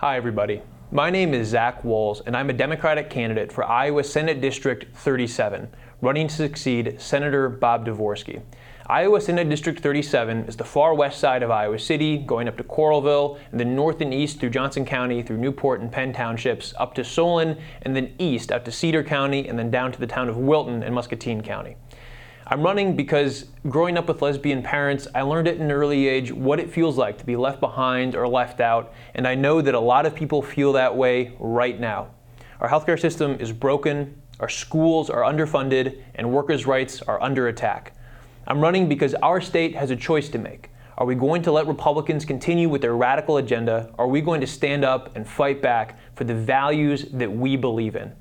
Hi, everybody. My name is Zach Wahls, and I'm a Democratic candidate for Iowa Senate District 37, running to succeed Senator Bob Dvorsky. Iowa Senate District 37 is the far west side of Iowa City, going up to Coralville, and then north and east through Johnson County, through Newport and Penn Townships, up to Solon, and then east out to Cedar County, and then down to the town of Wilton and Muscatine County. I'm running because growing up with lesbian parents, I learned at an early age what it feels like to be left behind or left out, and I know that a lot of people feel that way right now. Our healthcare system is broken, our schools are underfunded, and workers' rights are under attack. I'm running because our state has a choice to make. Are we going to let Republicans continue with their radical agenda? Are we going to stand up and fight back for the values that we believe in?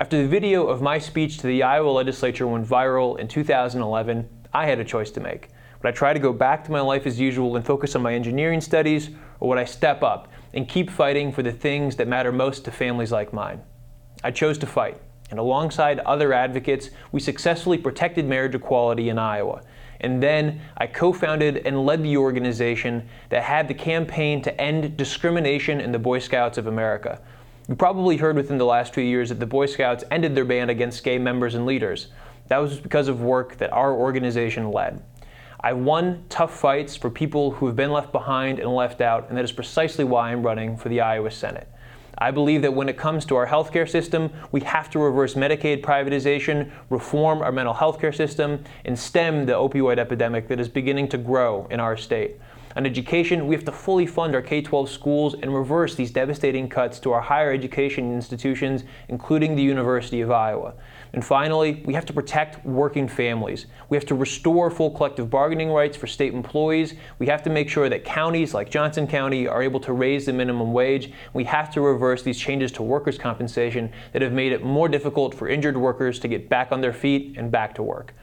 After the video of my speech to the Iowa legislature went viral in 2011, I had a choice to make. Would I try to go back to my life as usual and focus on my engineering studies, or would I step up and keep fighting for the things that matter most to families like mine? I chose to fight, and alongside other advocates, we successfully protected marriage equality in Iowa. And then I co founded and led the organization that had the campaign to end discrimination in the Boy Scouts of America, you probably heard within the last few years that the Boy Scouts ended their ban against gay members and leaders. That was because of work that our organization led. I won tough fights for people who have been left behind and left out, and that is precisely why I'm running for the Iowa Senate. I believe that when it comes to our healthcare system, we have to reverse Medicaid privatization, reform our mental health care system, and stem the opioid epidemic that is beginning to grow in our state. On education, we have to fully fund our K 12 schools and reverse these devastating cuts to our higher education institutions, including the University of Iowa. And finally, we have to protect working families. We have to restore full collective bargaining rights for state employees. We have to make sure that counties like Johnson County are able to raise the minimum wage. We have to reverse these changes to workers' compensation that have made it more difficult for injured workers to get back on their feet and back to work.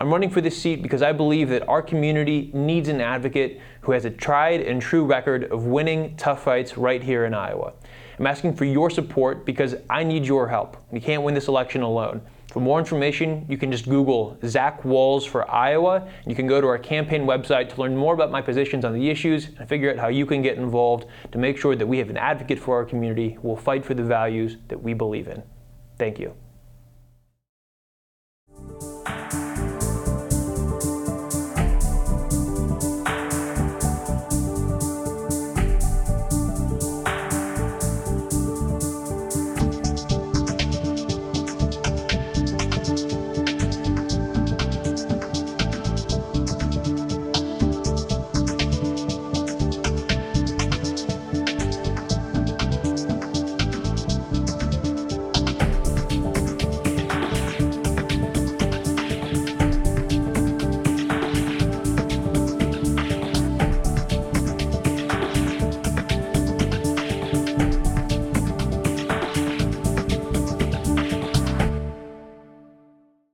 I'm running for this seat because I believe that our community needs an advocate who has a tried and true record of winning tough fights right here in Iowa. I'm asking for your support because I need your help. We can't win this election alone. For more information, you can just Google Zach Wahls for Iowa. You can go to our campaign website to learn more about my positions on the issues and figure out how you can get involved to make sure that we have an advocate for our community who will fight for the values that we believe in. Thank you.